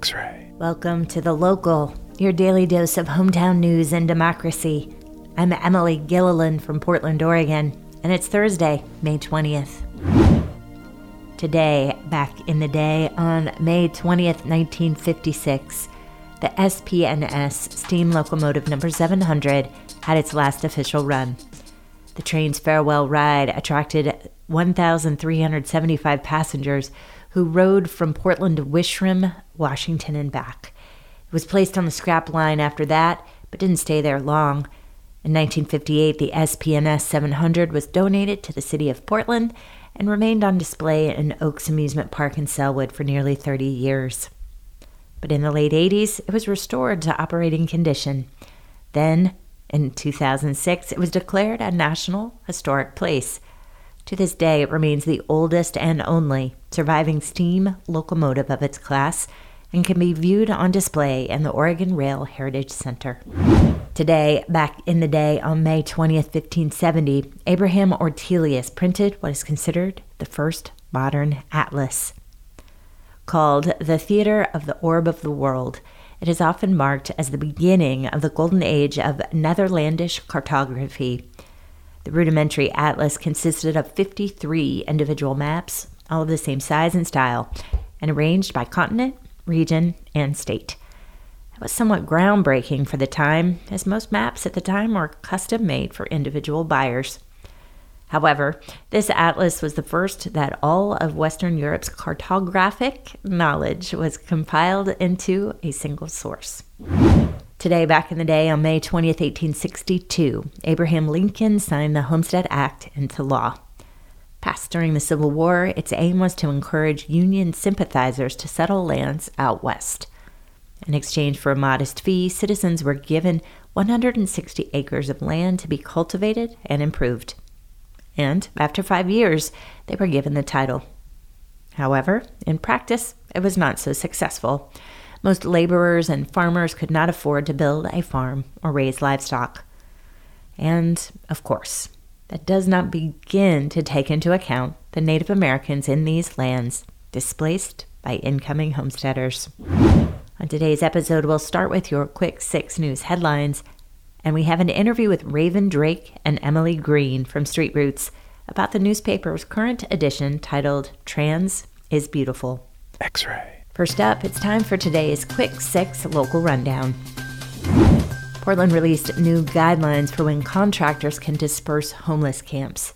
X ray. Welcome to The Local, your daily dose of hometown news and democracy. I'm Emily Gilliland from Portland, Oregon, and it's Thursday, May 20th. Today, back in the day, on May 20th, 1956, the SP&S steam locomotive number 700 had its last official run. The train's farewell ride attracted 1,375 passengers who rode from Portland to Wishram, Washington, and back. It was placed on the scrap line after that, but didn't stay there long. In 1958, the SP&S 700 was donated to the city of Portland and remained on display in Oaks Amusement Park in Sellwood for nearly 30 years. But in the late 80s, it was restored to operating condition. Then, in 2006, it was declared a National Historic Place. To this day, it remains the oldest and only surviving steam locomotive of its class and can be viewed on display in the Oregon Rail Heritage Center. Today, back in the day on May 20th, 1570, Abraham Ortelius printed what is considered the first modern atlas. Called the Theater of the Orb of the World, it is often marked as the beginning of the golden age of Netherlandish cartography. The rudimentary atlas consisted of 53 individual maps, all of the same size and style, and arranged by continent, region, and state. It was somewhat groundbreaking for the time, as most maps at the time were custom made for individual buyers. However, this atlas was the first that all of Western Europe's cartographic knowledge was compiled into a single source. Today, back in the day, on May 20th, 1862, Abraham Lincoln signed the Homestead Act into law. Passed during the Civil War, its aim was to encourage Union sympathizers to settle lands out west. In exchange for a modest fee, citizens were given 160 acres of land to be cultivated and improved. And after five years, they were given the title. However, in practice, it was not so successful. Most laborers and farmers could not afford to build a farm or raise livestock. And, of course, that does not begin to take into account the Native Americans in these lands displaced by incoming homesteaders. On today's episode, we'll start with your quick six news headlines, and we have an interview with Raven Drake and Emily Greene from Street Roots about the newspaper's current edition titled Trans is Beautiful. X ray. First up, it's time for today's quick six local rundown. Portland released new guidelines for when contractors can disperse homeless camps.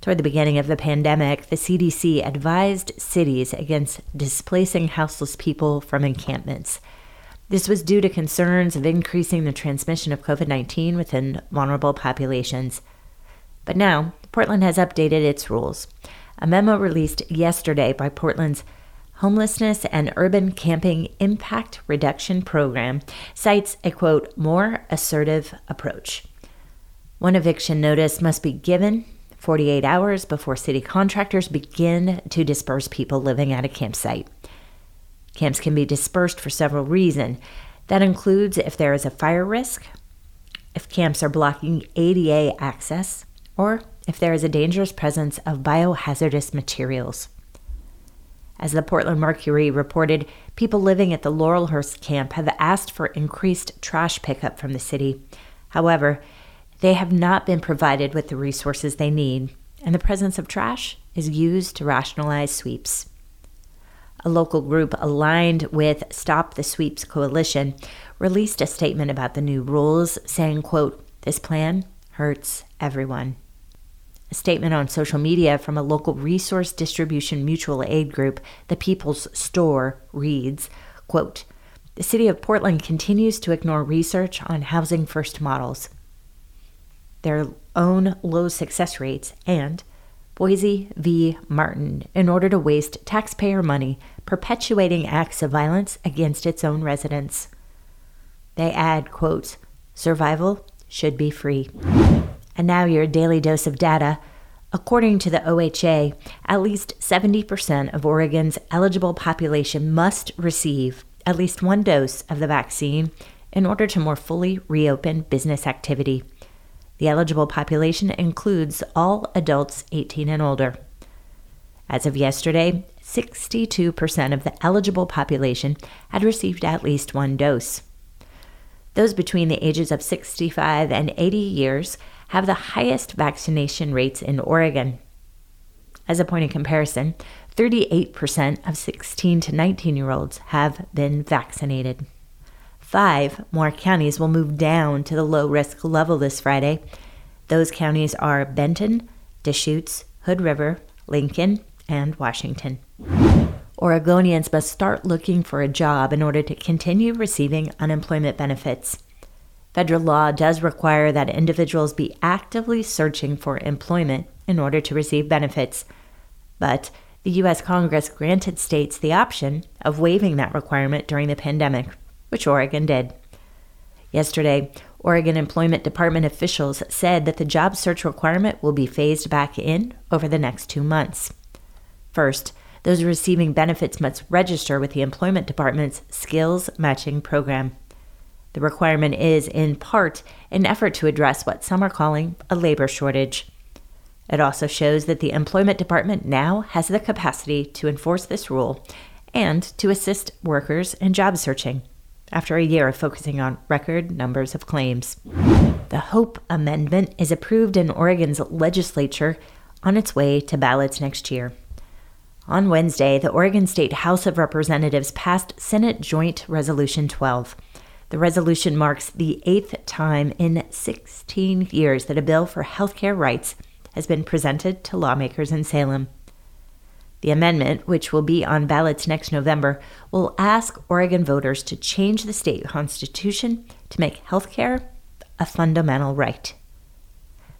Toward the beginning of the pandemic, the CDC advised cities against displacing houseless people from encampments. This was due to concerns of increasing the transmission of COVID 19 within vulnerable populations. But now, Portland has updated its rules. A memo released yesterday by Portland's Homelessness and Urban Camping Impact Reduction Program cites a quote, more assertive approach. One eviction notice must be given 48 hours before city contractors begin to disperse people living at a campsite. Camps can be dispersed for several reasons. That includes if there is a fire risk, if camps are blocking ADA access, or if there is a dangerous presence of biohazardous materials. As the Portland Mercury reported, people living at the Laurelhurst camp have asked for increased trash pickup from the city. However, they have not been provided with the resources they need, and the presence of trash is used to rationalize sweeps. A local group aligned with Stop the Sweeps Coalition released a statement about the new rules saying, quote, "This plan hurts everyone." A statement on social media from a local resource distribution mutual aid group, the People's Store, reads, quote, The city of Portland continues to ignore research on housing first models, their own low success rates, and Boise v. Martin in order to waste taxpayer money perpetuating acts of violence against its own residents. They add, quote, survival should be free. And now your daily dose of data. According to the OHA, at least 70% of Oregon's eligible population must receive at least one dose of the vaccine in order to more fully reopen business activity. The eligible population includes all adults 18 and older. As of yesterday, 62% of the eligible population had received at least one dose. Those between the ages of 65 and 80 years have the highest vaccination rates in Oregon. As a point of comparison, 38% of 16 to 19 year olds have been vaccinated. Five more counties will move down to the low risk level this Friday. Those counties are Benton, Deschutes, Hood River, Lincoln, and Washington. Oregonians must start looking for a job in order to continue receiving unemployment benefits. Federal law does require that individuals be actively searching for employment in order to receive benefits, but the U.S. Congress granted states the option of waiving that requirement during the pandemic, which Oregon did. Yesterday, Oregon Employment Department officials said that the job search requirement will be phased back in over the next two months. First, those receiving benefits must register with the Employment Department's Skills Matching Program. The requirement is, in part, an effort to address what some are calling a labor shortage. It also shows that the Employment Department now has the capacity to enforce this rule and to assist workers in job searching after a year of focusing on record numbers of claims. The HOPE Amendment is approved in Oregon's legislature on its way to ballots next year. On Wednesday, the Oregon State House of Representatives passed Senate Joint Resolution 12. The resolution marks the eighth time in 16 years that a bill for health care rights has been presented to lawmakers in Salem. The amendment, which will be on ballots next November, will ask Oregon voters to change the state constitution to make health care a fundamental right.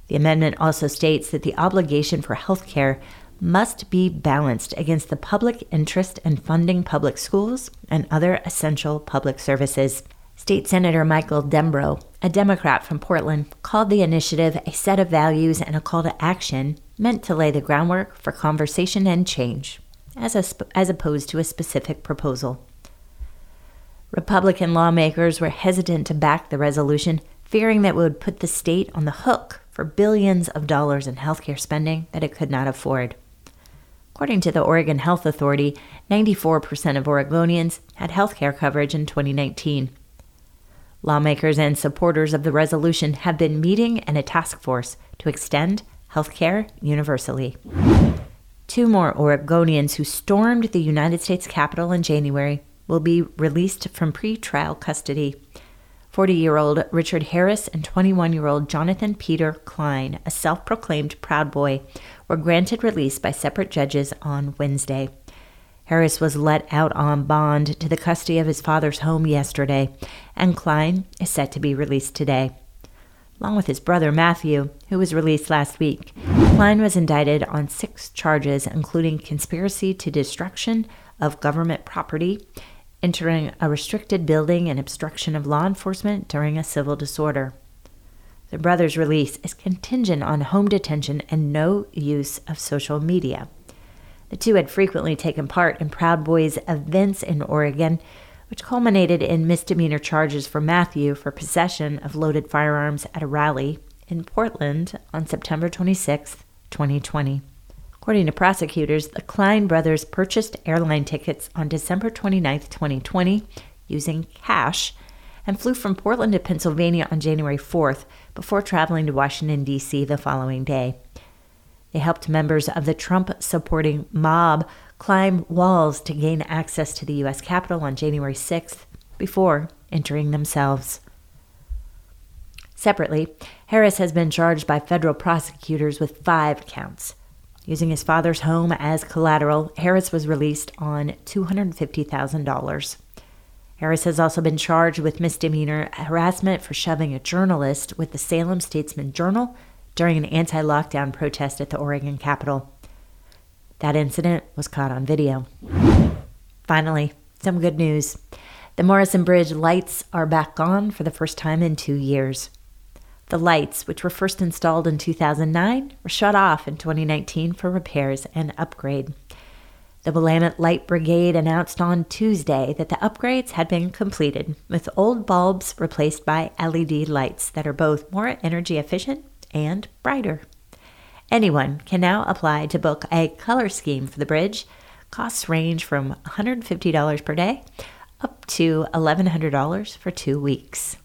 The amendment also states that the obligation for health care must be balanced against the public interest in funding public schools and other essential public services. State Senator Michael Dembrow, a Democrat from Portland, called the initiative a set of values and a call to action meant to lay the groundwork for conversation and change, as, a, as opposed to a specific proposal. Republican lawmakers were hesitant to back the resolution, fearing that it would put the state on the hook for billions of dollars in healthcare spending that it could not afford. According to the Oregon Health Authority, 94% of Oregonians had health care coverage in 2019. Lawmakers and supporters of the resolution have been meeting in a task force to extend health care universally. Two more Oregonians who stormed the United States Capitol in January will be released from pretrial custody. 40 year old Richard Harris and 21 year old Jonathan Peter Klein, a self proclaimed Proud Boy, were granted release by separate judges on Wednesday. Harris was let out on bond to the custody of his father's home yesterday, and Klein is set to be released today. Along with his brother Matthew, who was released last week, Klein was indicted on six charges, including conspiracy to destruction of government property entering a restricted building and obstruction of law enforcement during a civil disorder. The brother's release is contingent on home detention and no use of social media. The two had frequently taken part in Proud Boys events in Oregon, which culminated in misdemeanor charges for Matthew for possession of loaded firearms at a rally in Portland on September 26, 2020. According to prosecutors, the Klein brothers purchased airline tickets on December 29, 2020, using cash, and flew from Portland to Pennsylvania on January 4th before traveling to Washington, D.C. the following day. They helped members of the Trump supporting mob climb walls to gain access to the U.S. Capitol on January 6th before entering themselves. Separately, Harris has been charged by federal prosecutors with five counts Using his father's home as collateral, Harris was released on $250,000. Harris has also been charged with misdemeanor harassment for shoving a journalist with the Salem Statesman Journal during an anti lockdown protest at the Oregon Capitol. That incident was caught on video. Finally, some good news. The Morrison Bridge lights are back on for the first time in two years. The lights, which were first installed in 2009, were shut off in 2019 for repairs and upgrade. The Willamette Light Brigade announced on Tuesday that the upgrades had been completed, with old bulbs replaced by LED lights that are both more energy efficient and brighter. Anyone can now apply to book a color scheme for the bridge. Costs range from $150 per day up to $1,100 for two weeks.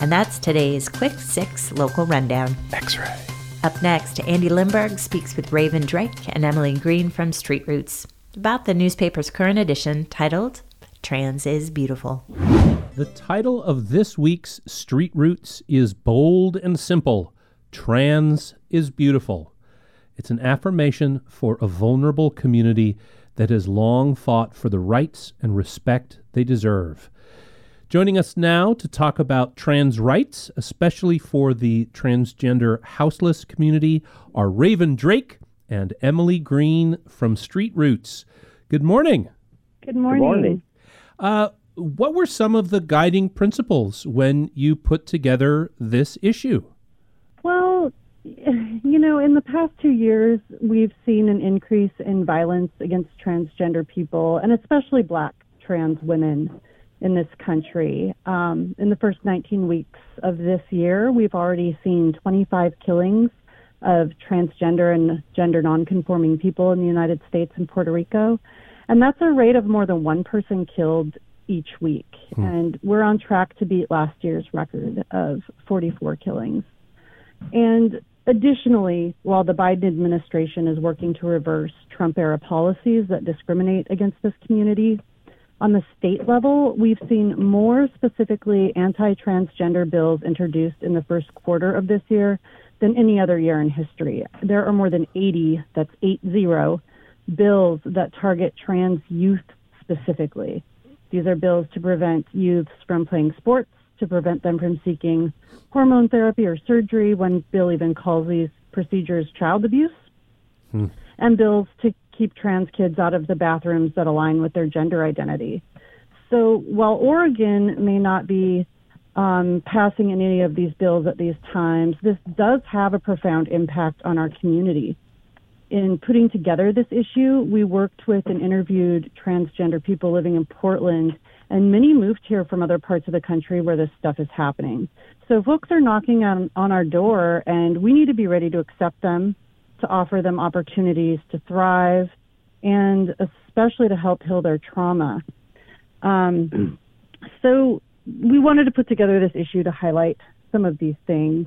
And that's today's Quick Six local rundown. X ray. Up next, Andy Lindberg speaks with Raven Drake and Emily Greene from Street Roots about the newspaper's current edition titled Trans is Beautiful. The title of this week's Street Roots is bold and simple Trans is Beautiful. It's an affirmation for a vulnerable community that has long fought for the rights and respect they deserve. Joining us now to talk about trans rights, especially for the transgender houseless community, are Raven Drake and Emily Greene from Street Roots. Good morning. Good morning. Good morning. Uh, what were some of the guiding principles when you put together this issue? You know, in the past two years, we've seen an increase in violence against transgender people, and especially black trans women in this country. Um, in the first 19 weeks of this year, we've already seen 25 killings of transgender and gender nonconforming people in the United States and Puerto Rico. And that's a rate of more than one person killed each week. Hmm. And we're on track to beat last year's record of 44 killings. And additionally, while the Biden administration is working to reverse Trump era policies that discriminate against this community, on the state level, we've seen more specifically anti transgender bills introduced in the first quarter of this year than any other year in history. There are more than 80, that's 80, bills that target trans youth specifically. These are bills to prevent youths from playing sports, to prevent them from seeking hormone therapy or surgery, when Bill even calls these procedures child abuse, hmm. and bills to keep trans kids out of the bathrooms that align with their gender identity. So while Oregon may not be um, passing any of these bills at these times, this does have a profound impact on our community. In putting together this issue, we worked with and interviewed transgender people living in Portland, and many moved here from other parts of the country where this stuff is happening. So folks are knocking on, on our door, and we need to be ready to accept them to offer them opportunities to thrive and especially to help heal their trauma. Um, so we wanted to put together this issue to highlight some of these things.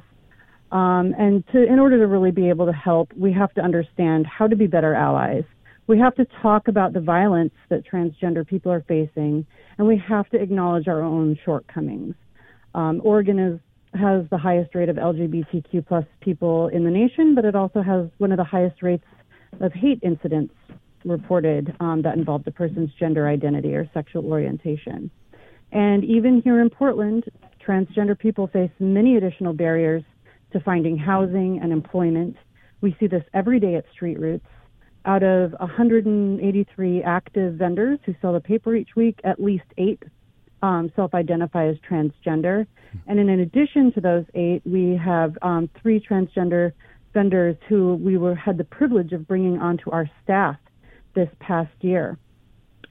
Um, and to, in order to really be able to help, we have to understand how to be better allies. We have to talk about the violence that transgender people are facing, and we have to acknowledge our own shortcomings. Um, Oregon is has the highest rate of LGBTQ plus people in the nation, but it also has one of the highest rates of hate incidents reported um, that involve the person's gender identity or sexual orientation. And even here in Portland, transgender people face many additional barriers to finding housing and employment. We see this every day at Street Roots. Out of 183 active vendors who sell the paper each week, at least eight um, self identify as transgender. And in addition to those eight, we have um, three transgender vendors who we were had the privilege of bringing onto our staff this past year.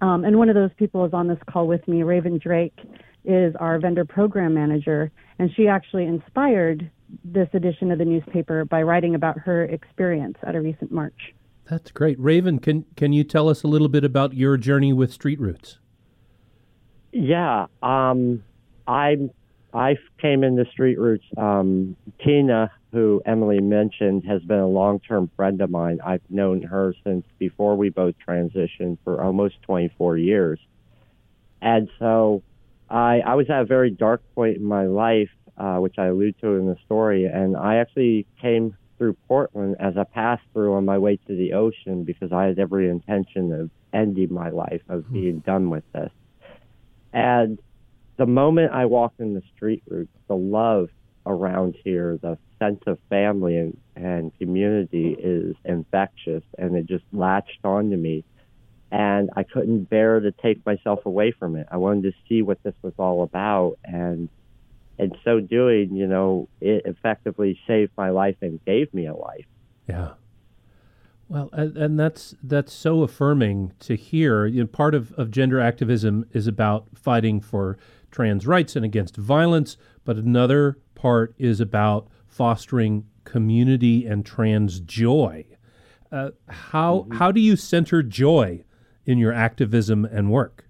Um, and one of those people is on this call with me. Raven Drake is our vendor program manager, and she actually inspired this edition of the newspaper by writing about her experience at a recent march. That's great. Raven, can can you tell us a little bit about your journey with Street Roots? Yeah, um, I I came into Street Roots. Um, Tina, who Emily mentioned, has been a long term friend of mine. I've known her since before we both transitioned for almost 24 years, and so I I was at a very dark point in my life, uh, which I allude to in the story, and I actually came through Portland as a pass through on my way to the ocean because I had every intention of ending my life, of hmm. being done with this. And the moment I walked in the street roots, the love around here, the sense of family and, and community is infectious and it just latched onto me. And I couldn't bear to take myself away from it. I wanted to see what this was all about. And in so doing, you know, it effectively saved my life and gave me a life. Yeah. Well, and, and that's that's so affirming to hear. You know, part of, of gender activism is about fighting for trans rights and against violence, but another part is about fostering community and trans joy. Uh, how mm-hmm. how do you center joy in your activism and work?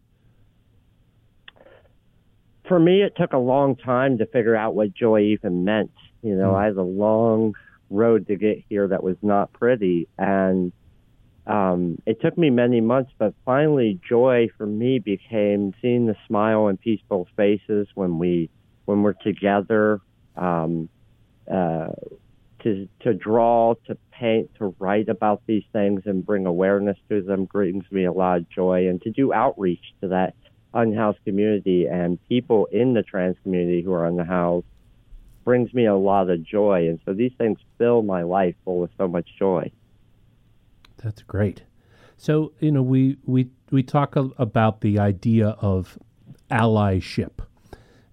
For me, it took a long time to figure out what joy even meant. You know, Mm. I had a long road to get here that was not pretty, and um, it took me many months. But finally, joy for me became seeing the smile on peaceful faces when we when we're together. Um, uh, to to draw, to paint, to write about these things and bring awareness to them brings me a lot of joy, and to do outreach to that unhoused community and people in the trans community who are unhoused brings me a lot of joy. And so these things fill my life full with so much joy. That's great. So you know we we we talk about the idea of allyship,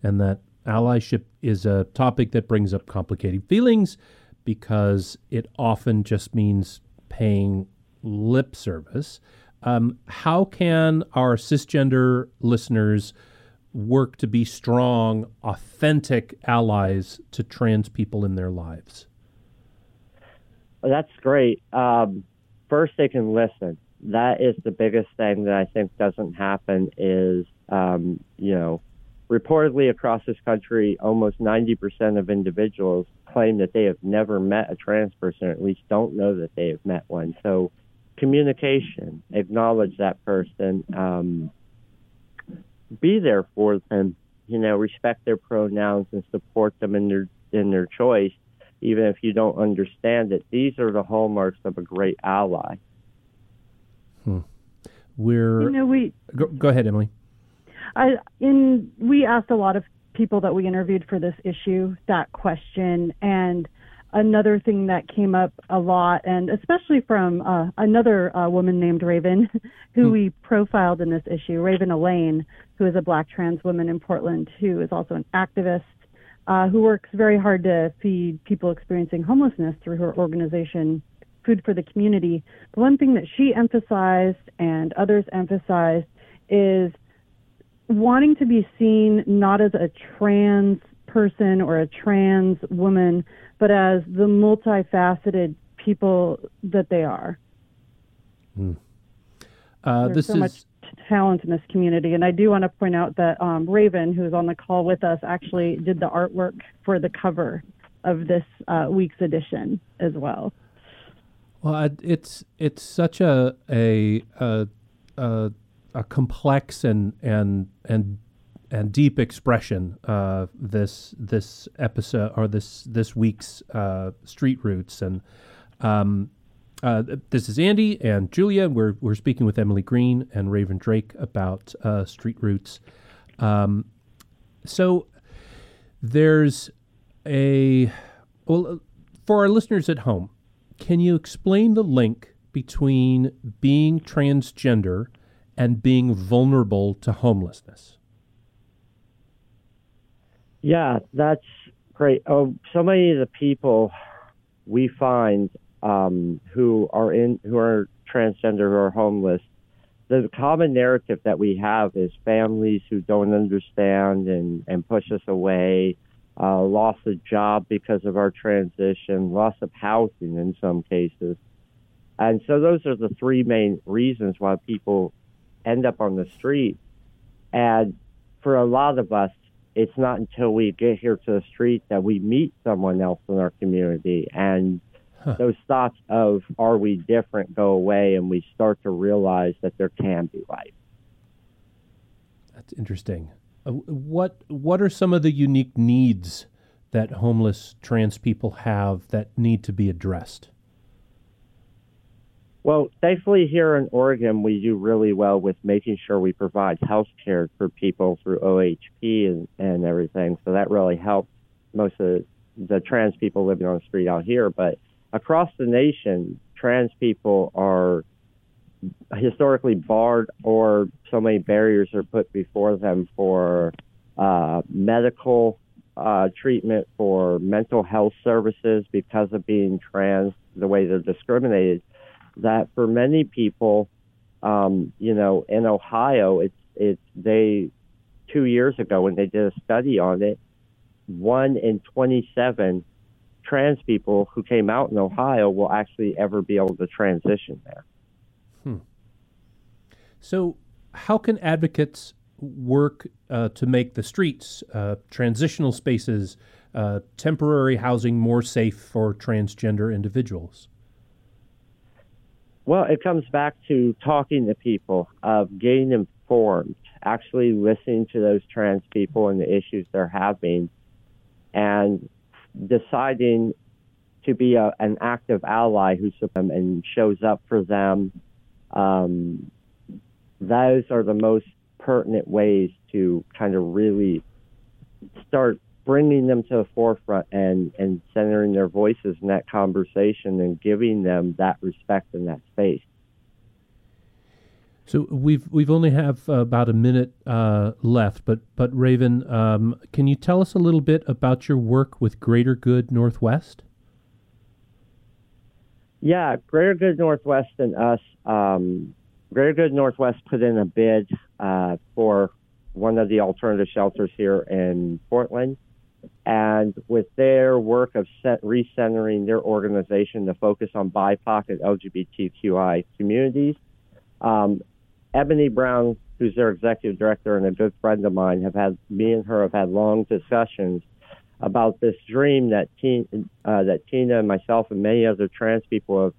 and that allyship is a topic that brings up complicated feelings because it often just means paying lip service. Um, how can our cisgender listeners work to be strong, authentic allies to trans people in their lives? Well, that's great. Um, first, they can listen. That is the biggest thing that I think doesn't happen. Is um, you know, reportedly across this country, almost 90% of individuals claim that they have never met a trans person, or at least don't know that they have met one. So, communication, acknowledge that person, um, be there for them. You know, respect their pronouns and support them in their in their choice even if you don't understand it. These are the hallmarks of a great ally. We're You know, we go, go ahead, Emily. I in we asked a lot of people that we interviewed for this issue that question and another thing that came up a lot and especially from uh, another uh, woman named Raven who we profiled in this issue Raven Elaine who is a black trans woman in Portland who is also an activist uh, who works very hard to feed people experiencing homelessness through her organization Food for the Community. The one thing that she emphasized and others emphasized is wanting to be seen not as a trans person or a trans woman, but as the multifaceted people that they are. Uh, There's so is much talent in this community, and I do want to point out that um, Raven, who is on the call with us, actually did the artwork for the cover of this uh, week's edition as well. well, I- it's it's such a a a, a, a complex and and and and deep expression. Uh, this this episode or this this week's uh, street roots and. Um, uh, this is Andy and Julia. We're we're speaking with Emily Greene and Raven Drake about uh, street roots. Um, so there's a well for our listeners at home. Can you explain the link between being transgender and being vulnerable to homelessness? Yeah, that's great. Oh, so many of the people we find um, who are in who are transgender who are homeless, the common narrative that we have is families who don't understand and and push us away, uh, loss of job because of our transition, loss of housing in some cases, and so those are the three main reasons why people end up on the street. And for a lot of us, it's not until we get here to the street that we meet someone else in our community and those thoughts of are we different go away and we start to realize that there can be life. That's interesting. Uh, what what are some of the unique needs that homeless trans people have that need to be addressed? Well, thankfully here in Oregon, we do really well with making sure we provide health care for people through OHP and, and everything. So that really helps most of the trans people living on the street out here. But across the nation, trans people are historically barred or so many barriers are put before them for uh, medical uh, treatment, for mental health services because of being trans, the way they're discriminated that for many people, um, you know, in Ohio, it's it's they two years ago when they did a study on it, one in twenty seven trans people who came out in Ohio will actually ever be able to transition there. Hmm. So, how can advocates work uh, to make the streets, uh, transitional spaces, uh, temporary housing more safe for transgender individuals? Well, it comes back to talking to people, of getting informed, actually listening to those trans people and the issues they're having, and deciding to be a, an active ally who supports them and shows up for them. Um, those are the most pertinent ways to kind of really start bringing them to the forefront and, and centering their voices in that conversation and giving them that respect in that space. So we've we've only have uh, about a minute uh, left, but but Raven, um, can you tell us a little bit about your work with Greater Good Northwest? Yeah, Greater Good Northwest and us. Um, Greater Good Northwest put in a bid uh, for one of the alternative shelters here in Portland, and with their work of set, recentering their organization to focus on BIPOC and LGBTQI communities. Um, Ebony Brown, who's their executive director and a good friend of mine, have had me and her have had long discussions about this dream that Tina, uh, that Tina and myself and many other trans people have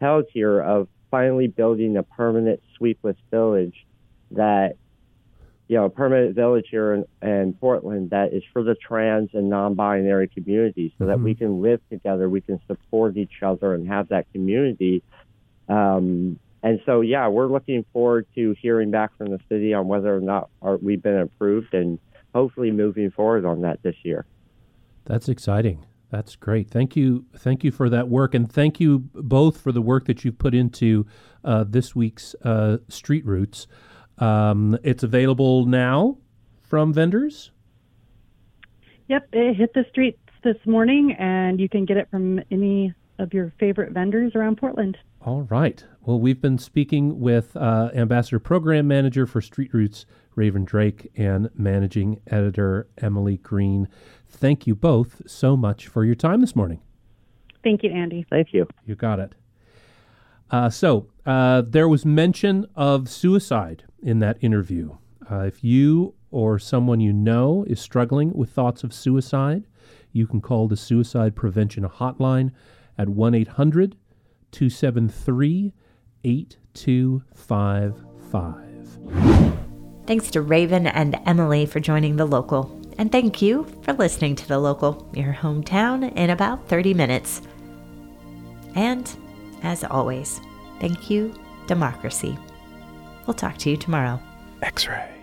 held here of finally building a permanent sweepless village that you know, a permanent village here in, in Portland that is for the trans and non-binary community, so mm-hmm. that we mm-hmm. can live together, we can support each other, and have that community. Um, and so, yeah, we're looking forward to hearing back from the city on whether or not are, we've been approved, and hopefully moving forward on that this year. That's exciting. That's great. Thank you. Thank you for that work, and thank you both for the work that you've put into uh, this week's uh, Street Roots. Um, it's available now from vendors. Yep, it hit the streets this morning, and you can get it from any of your favorite vendors around Portland. All right. Well, we've been speaking with uh, Ambassador Program Manager for Street Roots, Raven Drake, and Managing Editor Emily Greene. Thank you both so much for your time this morning. Thank you, Andy. Thank you. You got it. Uh, so, uh, there was mention of suicide in that interview. Uh, if you or someone you know is struggling with thoughts of suicide, you can call the Suicide Prevention Hotline at 1 800 273 8255. Thanks to Raven and Emily for joining the local. And thank you for listening to the local, your hometown, in about 30 minutes. And as always, thank you, democracy. We'll talk to you tomorrow. X ray.